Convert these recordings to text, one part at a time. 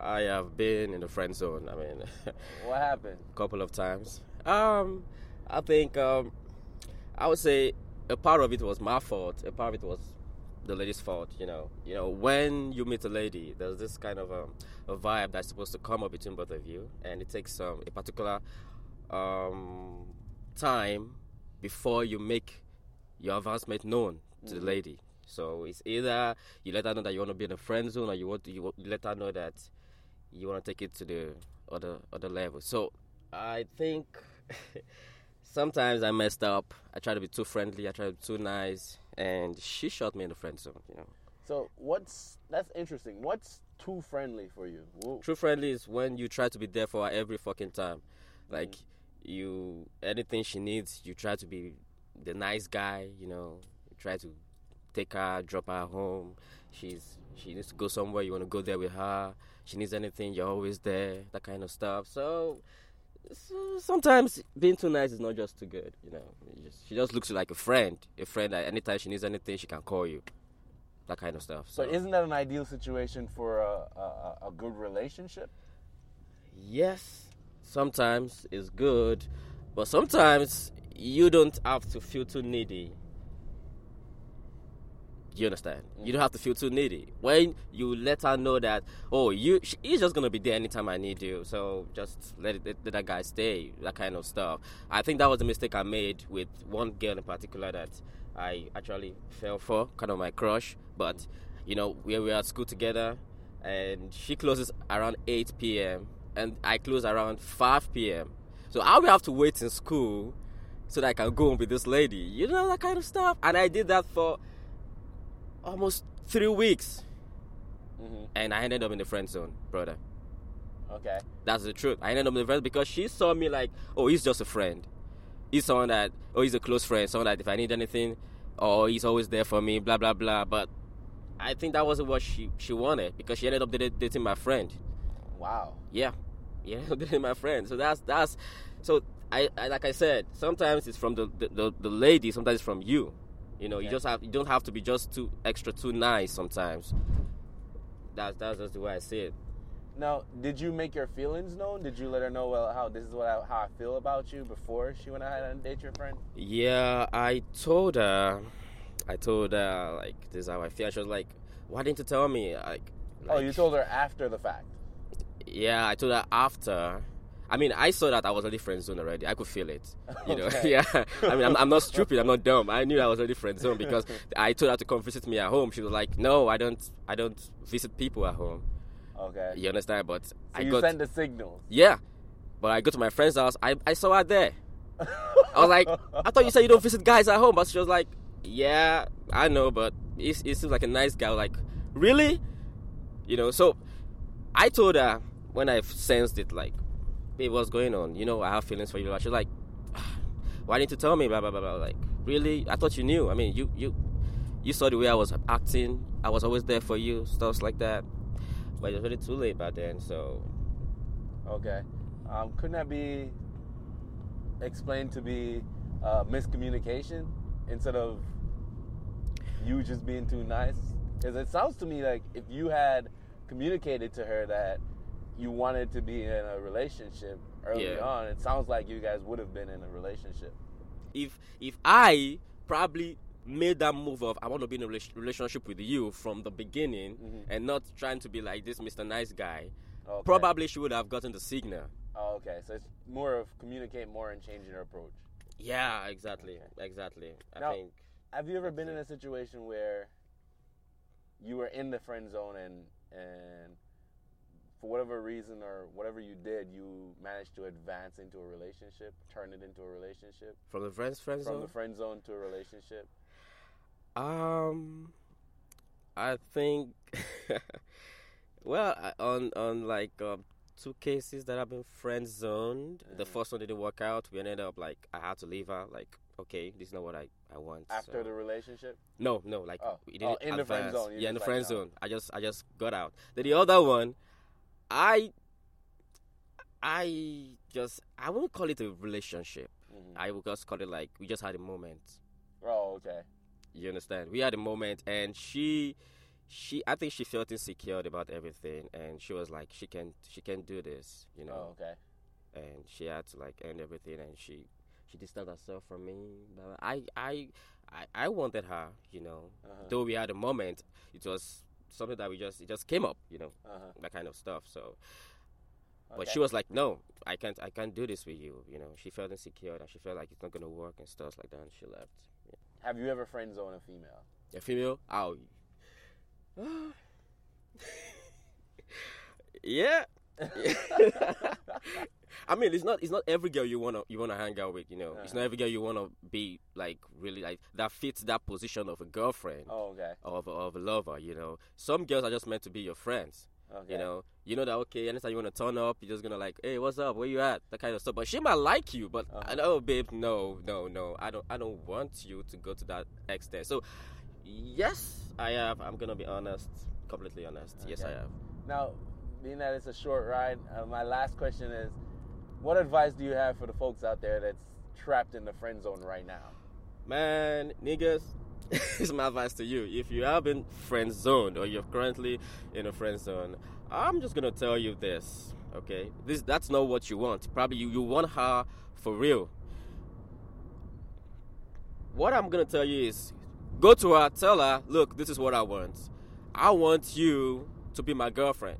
I have been in the friend zone. I mean, What happened? a couple of times. Um, I think um, I would say a part of it was my fault. A part of it was the lady's fault. You know, you know, when you meet a lady, there's this kind of um, a vibe that's supposed to come up between both of you, and it takes um, a particular um, time before you make your advancement known to the lady. So it's either you let her know that you want to be in a friend zone, or you want to, you, want- you let her know that you want to take it to the other other level. So I think sometimes I messed up. I try to be too friendly. I try to be too nice, and she shot me in the friend zone. You know, So what's that's interesting. What's too friendly for you? Whoa. true friendly is when you try to be there for her every fucking time. Like mm. you, anything she needs, you try to be the nice guy. You know, you try to take her, drop her home. She's she needs to go somewhere. You want to go there with her. She needs anything, you're always there. That kind of stuff. So. So sometimes being too nice is not just too good, you know. You just, she just looks like a friend, a friend that anytime she needs anything, she can call you, that kind of stuff. So isn't that an ideal situation for a, a, a good relationship? Yes, sometimes it's good, but sometimes you don't have to feel too needy. You understand? You don't have to feel too needy. When you let her know that, oh, you, he's just gonna be there anytime I need you, so just let, it, let, let that guy stay. That kind of stuff. I think that was the mistake I made with one girl in particular that I actually fell for, kind of my crush. But you know, we were at school together, and she closes around 8 p.m. and I close around 5 p.m. So I will have to wait in school so that I can go home with this lady. You know that kind of stuff. And I did that for almost three weeks, hmm and I ended up in the friend zone, brother. Okay. That's the truth. I ended up in the friend because she saw me like, oh, he's just a friend. He's someone that, oh, he's a close friend. Someone that if I need anything, oh, he's always there for me, blah blah blah. But I think that wasn't what she she wanted because she ended up dating dating my friend. Wow. Yeah, yeah, dating my friend. So that's that's so I, I like I said, sometimes it's from the the, the, the lady, sometimes it's from you. You know, you just have you don't have to be just too extra too nice sometimes. That's that's just the way I see it. Now, did you make your feelings known? Did you let her know well how this is what I, how I feel about you before she went ahead and date your friend? Yeah, I told her. I told her like this is how I feel. She was like, "Why didn't you tell me?" Like, oh, you told her after the fact. Yeah, I told her after. I mean, I saw that I was already friend zone already. I could feel it. You know, Okay. yeah. I mean, I'm, I'm not stupid. I'm not dumb. I knew I was already friend zone because I told her to come visit me at home. She was like, "No, I don't. I don't visit people at home." Okay. You understand? But So I you got sent the signal. yeah. But I go to my friend's house. I, I saw her there. I was like, I thought you said you don't visit guys at home, but she was like, Yeah, I know, but he, he seems like a nice guy. Like, really? You know, so I told her when I sensed it, like, babe, what's going on? You know, I have feelings for you. She was like, why didn't you tell me? Blah blah blah blah. Like, really? I thought you knew. I mean, you you you saw the way I was acting. I was always there for you, stuff like that. But it was already too late by then, so Okay. Um, couldn't that be explained to be uh, miscommunication instead of you just being too nice? Because it sounds to me like if you had communicated to her that you wanted to be in a relationship early Yeah. on, it sounds like you guys would have been in a relationship. if if I probably made that move of I want to be in a relationship with you from the beginning Mhm. and not trying to be like this Mr. Nice Guy, Okay. probably she would have gotten the signal. Oh, okay. So it's more of communicate more and changing her approach. Yeah, exactly, exactly. I Now- think Have you ever been in a situation where you were in the friend zone and and for whatever reason or whatever you did, you managed to advance into a relationship, turn it into a relationship from the friends, friends from zone. the friend zone to a relationship? Um, I think, well, I- on on like um, two cases that have been friend zoned. The Mhm. first one didn't work out. We ended up like I had to leave her. Like, okay, this is not what I I want. After so- the relationship? No, no, like Oh. we Oh, didn't in the friend zone, Yeah, in the friend like, zone. I just I just got out. Then the other one, I I just I won't call it a relationship. Mhm. I will just call it like we just had a moment. Oh, okay. You understand? We had a moment, and she she I think she felt insecure about everything, and she was like, she can she can do this, you know. Oh, okay. And she had to like end everything, and she she distanced herself from me. But I I I, I wanted her, you know. Uh-huh. Though we had a moment, it was something that we just it just came up, you know, Uh-huh. that kind of stuff. So, but Okay. she was like, no, I can't I can't do this with you, you know. She felt insecure, and she felt like it's not gonna work and stuff like that, and she left. Yeah. Have you ever friend zoned a female? A female? Oh. yeah. I mean, it's not it's not every girl you wanna you wanna hang out with, you know. It's not every girl you wanna be like really like that fits that position of a girlfriend Oh, okay. or of of a lover, you know. Some girls are just meant to be your friends. Okay. You know, you know that okay. Anytime you want to turn up, you're just gonna like, hey, what's up? Where you at? That kind of stuff. But she might like you, but Uh-huh. I know, babe, no, no, no. I don't, I don't want you to go to that extent. So, yes, I have. I'm gonna be honest, completely honest. Yes, I have. Now, being that it's a short ride, uh, my last question is, what advice do you have for the folks out there that's trapped in the friend zone right now? Man, niggas, it's my advice to you. If you have been friend zoned or you're currently in a friend zone, I'm just gonna tell you this, okay? This that's not what you want. Probably you, you want her for real. What I'm gonna tell you is go to her, tell her, look, this is what I want. I want you to be my girlfriend.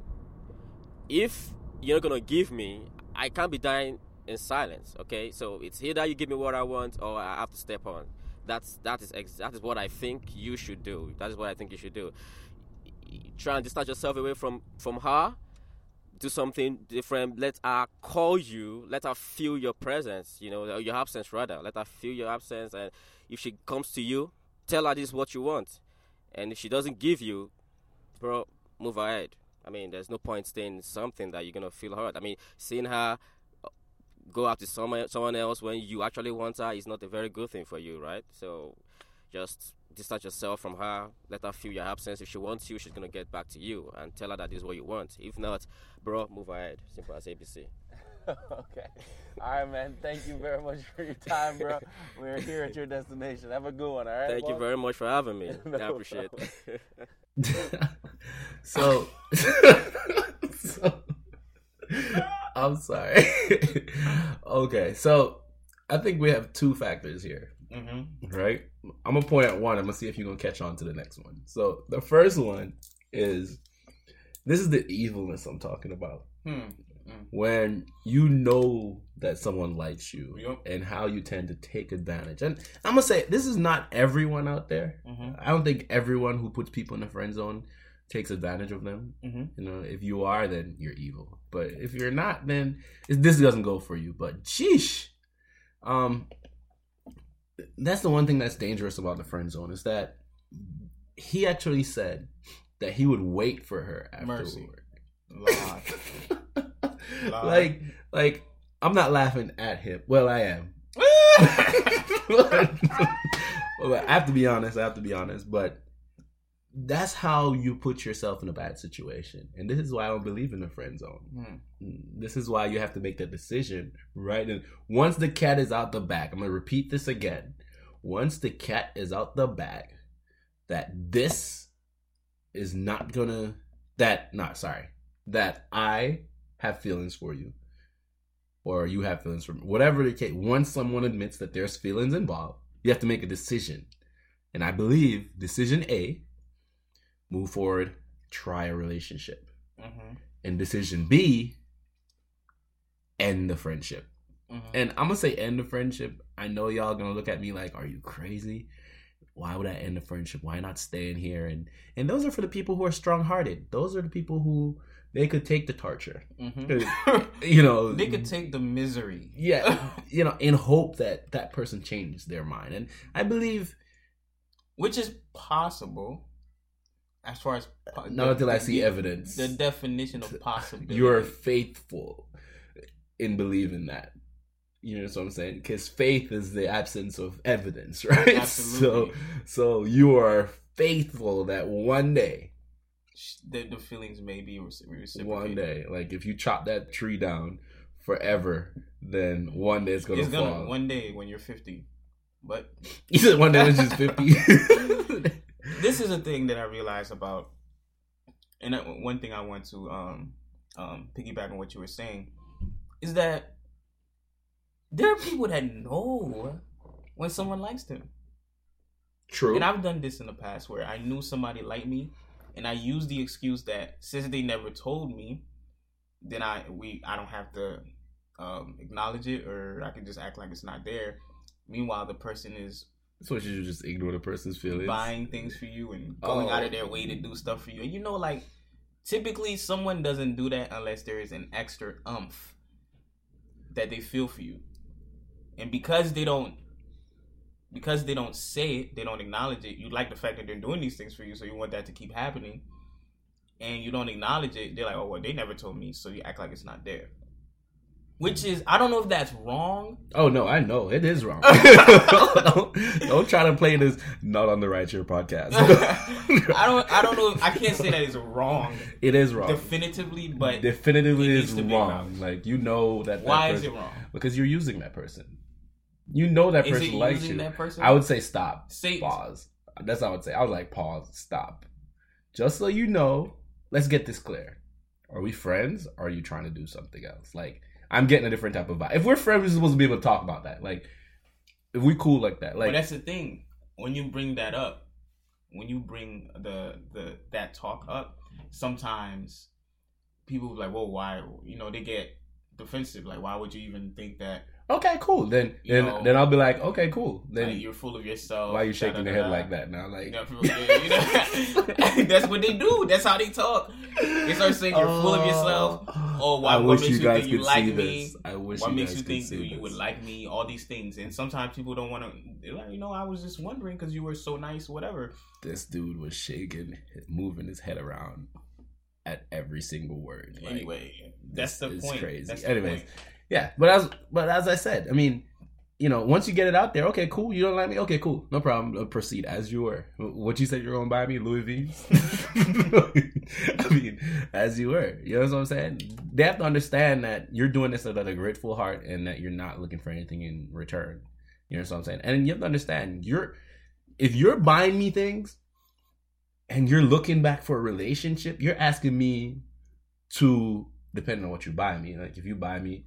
If you're not gonna give me, I can't be dying in silence. Okay, so it's either you give me what I want or I have to step on. That's that is ex- that is what I think you should do. That is what I think you should do. Try and distance yourself away from from her. Do something different. Let her call you. Let her feel your presence. You know your absence rather. Let her feel your absence. And if she comes to you, tell her this is what you want. And if she doesn't give you, bro, move ahead. I mean, there's no point staying in something that you're gonna feel hurt. I mean, seeing her uh, go out to someone someone else when you actually want her is not a very good thing for you, right? So, just distance yourself from her. Let her feel your absence. If she wants you, she's gonna get back to you and tell her that this is what you want. If not, bro, move ahead. Simple as ABC. okay. All right, man. Thank you very much for your time, bro. We're here at your destination. Have a good one, all right? Thank you very much for having me. I No appreciate it. so, so I'm sorry. okay, so I think we have two factors here, Mm-hmm. right? I'm gonna point at one. I'm gonna see if you're gonna catch on to the next one. So the first one is this is the evilness I'm talking about. Hmm. When you know that someone likes you Yep. and how you tend to take advantage. And I'm gonna say this is not everyone out there. Mm-hmm. I don't think everyone who puts people in the friend zone takes advantage of them. Mhm. You know, if you are, then you're evil. But if you're not, then this doesn't go for you. But sheesh, um, that's the one thing that's dangerous about the friend zone is that he actually said that he would wait for her Mercy. afterward. Lie. Like, like I'm not laughing at him. Well, I am. I have to be honest. I have to be honest. But that's how you put yourself in a bad situation, and this is why I don't believe in the friend zone. Hmm. This is why you have to make that decision right. And once the cat is out the bag, I'm gonna repeat this again. Once the cat is out the bag, that this is not gonna that not sorry that I have feelings for you, or you have feelings for me. Whatever the case, once someone admits that there's feelings involved, you have to make a decision. And I believe decision A, move forward, try a relationship. Mm-hmm. And decision B, end the friendship. Mm-hmm. And I'm gonna say end the friendship. I know y'all gonna look at me like, "Are you crazy? Why would I end the friendship? Why not stay in here?" And and those are for the people who are strong hearted. Those are the people who they could take the torture. Mm-hmm. You know, they could take the misery. yeah, you know, in hope that that person changes their mind. And I believe which is possible as far as po- not until I see evidence, The definition of possibility. you're faithful in believing that. You know what I'm saying? Because faith is the absence of evidence, right? Absolutely. So, so you are faithful that one day, the, the feelings may be reci- reciprocated. one day, like if you chop that tree down forever, then one day it's gonna it's fall. gonna one day when you're 50. But You said one day it's just fifty. this is a thing that I realized about and one thing I want to um, um, piggyback on what you were saying is that there are people that know when someone likes them. True. And I've done this in the past where I knew somebody liked me, and I use the excuse that since they never told me, then I we I don't have to um, acknowledge it, or I can just act like it's not there. Meanwhile, the person is so you should just ignore the person's feelings. buying things for you and going Oh. out of their way to do stuff for you. And you know, like typically someone doesn't do that unless there is an extra umph that they feel for you. And because they don't because they don't say it, they don't acknowledge it, you like the fact that they're doing these things for you, so you want that to keep happening. And you don't acknowledge it, they're like, Oh well, they never told me, so you act like it's not there. Which is I don't know if that's wrong. Oh no, I know it is wrong. don't, don't try to play this not on the right here podcast. I don't I don't know if, I can't say that it's wrong It is wrong. definitively, but Definitively it is needs to be wrong. Like you know that. that why is it wrong? Because you're using that person. You know that person likes you. that person? I would say stop. Say- pause. That's what I would say. I would like pause. Stop. Just so you know, let's get this clear. Are we friends? Or are you trying to do something else? Like I'm getting a different type of vibe. If we're friends, we're supposed to be able to talk about that. Like if we cool like that. but Like that's the thing. When you bring that up, when you bring the the that talk up, sometimes people be like, "Well, why?" You know, they get defensive. Like, why would you even think that? Okay, cool. Then You then know, then I'll be like, okay, cool. Then like, you're full of yourself. why are you shaking your head like that now? Like You know, people- you know, that's what they do. That's how they talk. They start saying you're full of yourself. Oh, oh why- I what makes you think you like see me? this. I wish What you makes you think you would like me? All these things, and sometimes people don't want to. Like, you know, I was just wondering because you were so nice, whatever. this dude was shaking, moving his head around at every single word. Like, Anyway, that's the point. crazy. That's the Anyways, point. Yeah, but as but as I said, I mean, you know, once you get it out there, okay, cool. You don't like me, okay, cool, no problem. Uh, proceed as you were. What you said you're gonna buy me, Louis V's. I mean, as you were. You know what I'm saying? They have to understand that you're doing this out of a grateful heart and that you're not looking for anything in return. You know what I'm saying? And you have to understand, you're if you're buying me things and you're looking back for a relationship, you're asking me to depending on what you buy me. Like if you buy me,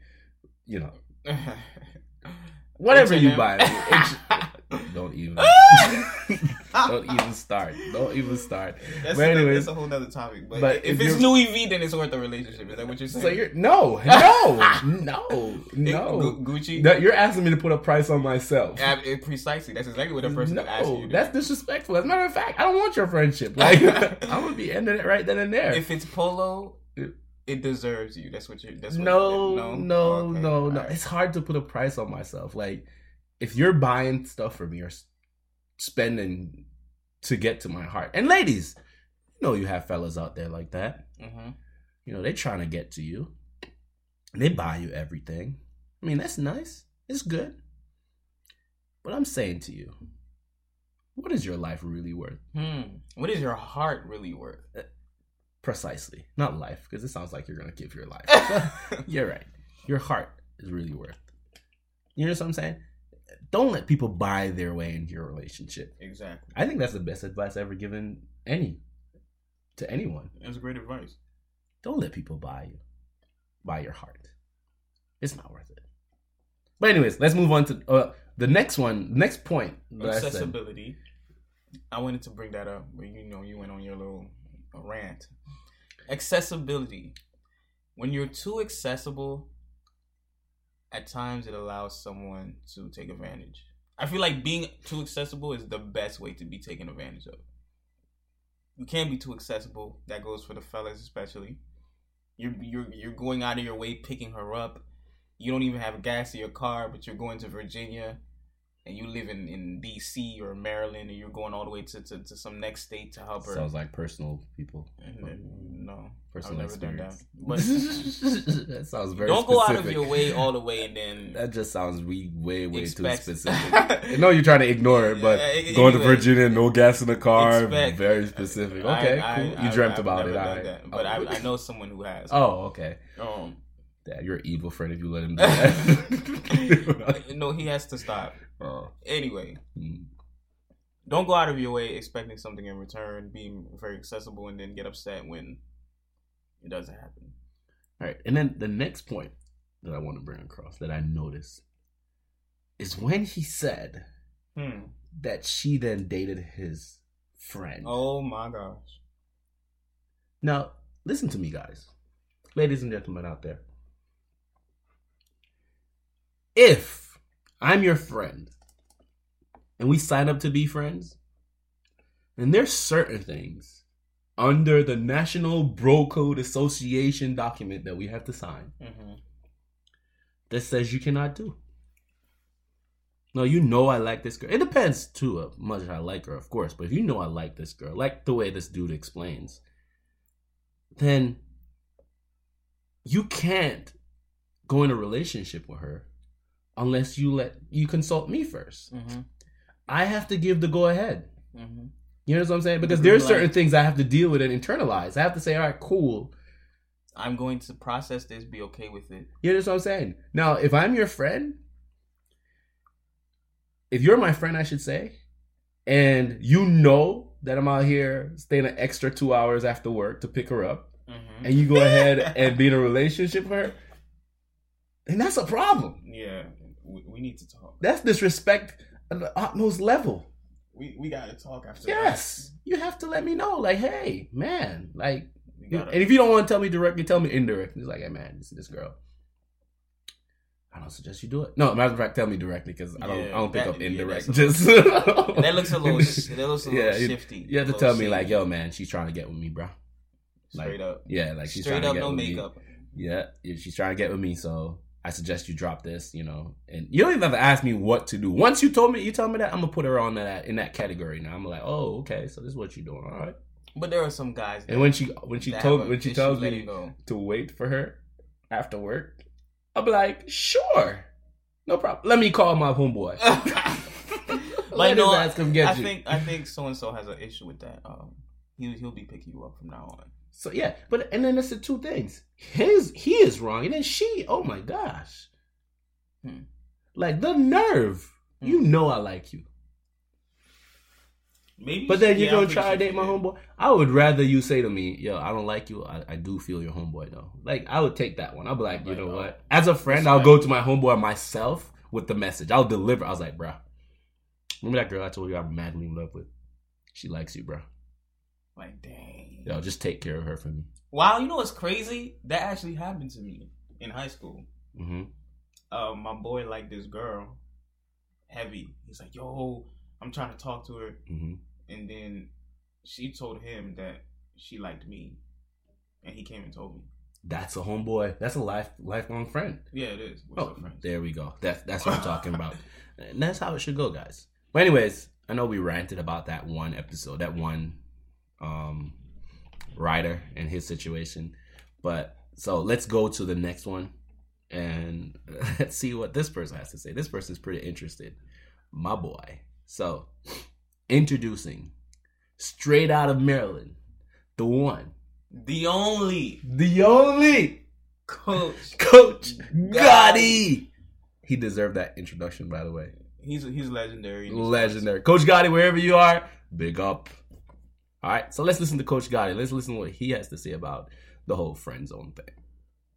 you know, whatever you buy don't even don't even start. Don't even start. That's, But a, anyways, that's a whole other topic. But, but if, if it's Louis V, then it's worth a relationship. Is that what you're saying? so you're no, no, no, no. Gu- Gucci. No, you're asking me to put a price on myself. Yeah, it- precisely. That's exactly what the person no, is you. that's disrespectful. As a matter of fact, I don't want your friendship. Like I'm gonna be ending it right then and there. if it's polo, it deserves you. That's what you're. That's what no, no, no, Okay, no, no. alright. It's hard to put a price on myself. Like, if you're buying stuff for me or spending to get to my heart, and ladies, you know you have fellas out there like that. Mhm. You know they trying to get to you. They buy you everything. I mean that's nice. It's good. But I'm saying to you, what is your life really worth? Hmm. What is your heart really worth? Precisely, not life, because it sounds like you're gonna give your life. You're right. Your heart is really worth. You know what I'm saying? Don't let people buy their way into your relationship. exactly. I think that's the best advice ever given any to anyone. That's great advice. Don't let people buy you. Buy your heart. It's not worth it. But anyways, let's move on to uh, the next one. Next point. that I. Accessibility. I wanted to bring that up, but you know, you went on your little rant. Accessibility. When you're too accessible, at times it allows someone to take advantage. I feel like being too accessible is the best way to be taken advantage of. You can't be too accessible. That goes for the fellas especially. You're you're you're going out of your way picking her up. You don't even have gas in your car, but you're going to Virginia and you live in, in DC or Maryland and you're going all the way to, to, to some next state to help her. Sounds like personal people. Then- no, Personal I've never done that. experience. But that sounds very. don't go out of your way all the way and then That just sounds way, way, way Expect- too specific. no, you're trying to ignore it, but Yeah, going to. Virginia, no gas in the car, Expect- very specific. Okay, I- cool. You I- dreamt about it, alright. that, but Oh. I, I know someone who has. Oh, okay. Um, Dad, you're an evil friend if you let him do that. no, he has to stop. Oh. Anyway, mm. Don't go out of your way expecting something in return, being very accessible, and then get upset when it doesn't happen. All right, and then the next point that I want to bring across that I noticed is when he said Hmm. that she then dated his friend. Oh my gosh. Now, listen to me, guys, ladies and gentlemen out there. If I'm your friend and we sign up to be friends, and there's certain things under the National Bro Code Association document that we have to sign hmm that says you cannot do. No, you know I like this girl. It depends too how much I like her, of course. But if you know I like this girl, like the way this dude explains, then you can't go in a relationship with her unless you let you consult me first. hmm I have to give the go ahead. hmm You know what I'm saying? Because Mhm. there's Like- certain things I have to deal with and internalize. I have to say, all right, cool. I'm going to process this, be okay with it. You know what I'm saying? Now, if I'm your friend, if you're my friend, I should say, and you know that I'm out here staying an extra two hours after work to pick her up, hmm and you go ahead and be in a relationship with her, then that's a problem. Yeah, we, we need to talk. That's disrespect at the utmost level. We we gotta talk after. Yes, you have to let me know, like, hey, man, like, gotta, and if you don't want to tell me directly, tell me indirectly. It's like, hey, man, this this girl. I don't suggest you do it. No, matter of fact, tell me directly because I don't. Yeah, I don't pick that- up indirect. that's a just that looks a little. sh- That looks a little Yeah, you- shifty. You have to tell little me like, yo, man, she's trying to get with me, bro. like, straight up, Yeah, like she's straight trying up, to get no with me. makeup. Yeah, she's trying to get with me, so I suggest you drop this, you know. And you don't even have to ask me what to do. Once you told me, you tell me that, I'm gonna put her on that in that category. Now I'm like, oh, okay, so this is what you're doing, all right. But there are some guys. And when she when she told when she tells me to wait for her after work, I'll be like, sure, no problem. Let me call my homeboy. like no, his ass get I you. think I think so and so has an issue with that. Um, he he'll be picking you up from now on. So yeah, but and then it's the two things. His he is wrong, and then she, oh my gosh, Hmm. like the nerve. Hmm. You know I like you, Maybe, but then you're I'm gonna try to date my homeboy. I would rather you say to me, "Yo, I don't like you. I, I do feel your homeboy though." Like I would take that one. I'll be like, you know oh, what? As a friend, that's I'll right. go to my homeboy myself with the message. I'll deliver. I was like, bruh, remember that girl I told you I'm madly in love with? She likes you, bruh. Like dang. Yo, just take care of her for me. Wow, you know what's crazy? That actually happened to me in high school. hmm Uh, my boy liked this girl, heavy. He's like, "Yo, I'm trying to talk to her," hmm and then she told him that she liked me, and he came and told me. That's a homeboy. That's a life lifelong friend. Yeah, it is. We're Oh, there we go. That's that's what I'm talking about. And that's how it should go, guys. But anyways, I know we ranted about that one episode, that one writer and his situation. But so let's go to the next one and let's see what this person has to say. This person's pretty interested. My boy. So introducing straight out of Maryland, the one, The only the only coach. Coach Gotti. Gotti. He deserved that introduction, by the way. He's he's legendary. Legendary. Coach Gotti, wherever you are, big up. All right, so let's listen to Coach Gotti. Let's listen to what he has to say about the whole friend zone thing.